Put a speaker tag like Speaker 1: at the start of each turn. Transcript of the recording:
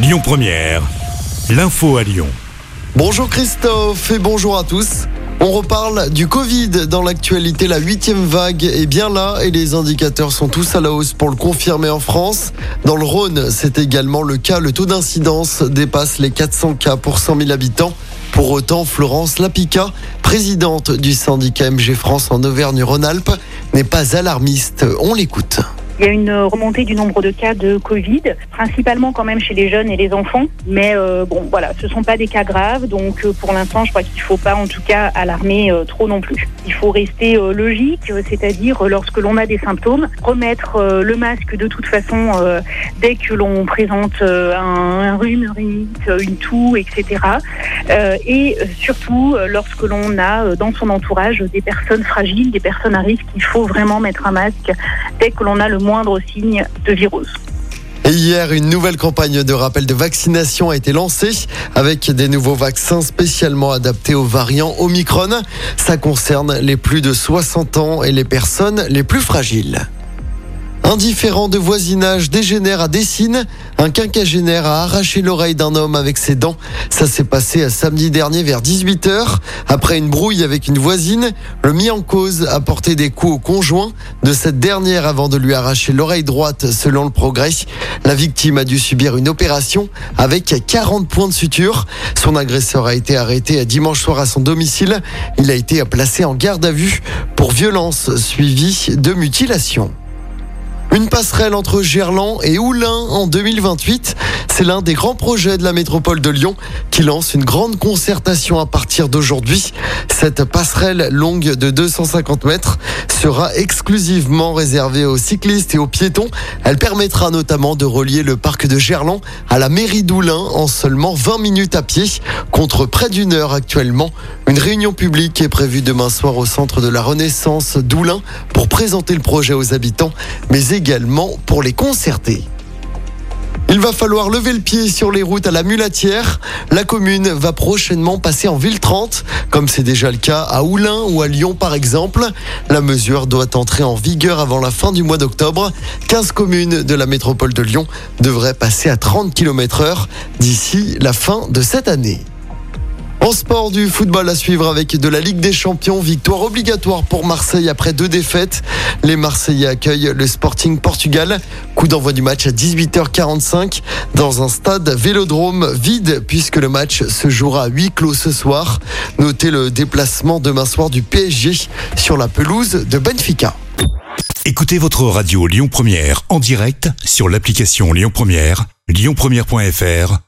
Speaker 1: Lyon Première, l'info à Lyon.
Speaker 2: Bonjour Christophe et bonjour à tous. On reparle du Covid dans l'actualité. La huitième vague est bien là et les indicateurs sont tous à la hausse pour le confirmer en France. Dans le Rhône, c'est également le cas. Le taux d'incidence dépasse les 400 cas pour 100 000 habitants. Pour autant, Florence Lapica, présidente du syndicat MG France en Auvergne-Rhône-Alpes, n'est pas alarmiste. On l'écoute.
Speaker 3: Il y a une remontée du nombre de cas de Covid, principalement quand même chez les jeunes et les enfants. Mais euh, bon, voilà, ce ne sont pas des cas graves. Donc euh, pour l'instant, je crois qu'il ne faut pas en tout cas alarmer euh, trop non plus. Il faut rester logique, c'est-à-dire lorsque l'on a des symptômes, remettre le masque de toute façon dès que l'on présente un, rhume, une rhinite, une toux, etc. et surtout lorsque l'on a dans son entourage des personnes fragiles, des personnes à risque, il faut vraiment mettre un masque dès que l'on a le moindre signe de virus.
Speaker 2: Et hier, une nouvelle campagne de rappel de vaccination a été lancée avec des nouveaux vaccins spécialement adaptés aux variants Omicron. Ça concerne les plus de 60 ans et les personnes les plus fragiles. Un différent de voisinage dégénère à Dessine. Un quinquagénaire a arraché l'oreille d'un homme avec ses dents. Ça s'est passé à samedi dernier vers 18h. Après une brouille avec une voisine, le mis en cause a porté des coups au conjoint de cette dernière avant de lui arracher l'oreille droite selon le progrès. La victime a dû subir une opération avec 40 points de suture. Son agresseur a été arrêté dimanche soir à son domicile. Il a été placé en garde à vue pour violence suivie de mutilation. Une passerelle entre Gerland et Oulin en 2028. C'est l'un des grands projets de la métropole de Lyon qui lance une grande concertation à partir d'aujourd'hui. Cette passerelle longue de 250 mètres sera exclusivement réservée aux cyclistes et aux piétons. Elle permettra notamment de relier le parc de Gerland à la mairie d'Oulin en seulement 20 minutes à pied contre près d'une heure actuellement. Une réunion publique est prévue demain soir au centre de la Renaissance d'Oulin pour présenter le projet aux habitants, mais également pour les concerter. Il va falloir lever le pied sur les routes à la mulatière. La commune va prochainement passer en ville 30, comme c'est déjà le cas à Oulin ou à Lyon par exemple. La mesure doit entrer en vigueur avant la fin du mois d'octobre. 15 communes de la métropole de Lyon devraient passer à 30 km heure d'ici la fin de cette année. En sport du football à suivre avec de la Ligue des Champions, victoire obligatoire pour Marseille après deux défaites. Les Marseillais accueillent le Sporting Portugal. Coup d'envoi du match à 18h45 dans un stade vélodrome vide puisque le match se jouera à huis clos ce soir. Notez le déplacement demain soir du PSG sur la pelouse de Benfica.
Speaker 1: Écoutez votre radio Lyon Première en direct sur l'application Lyon Première, lyonpremière.fr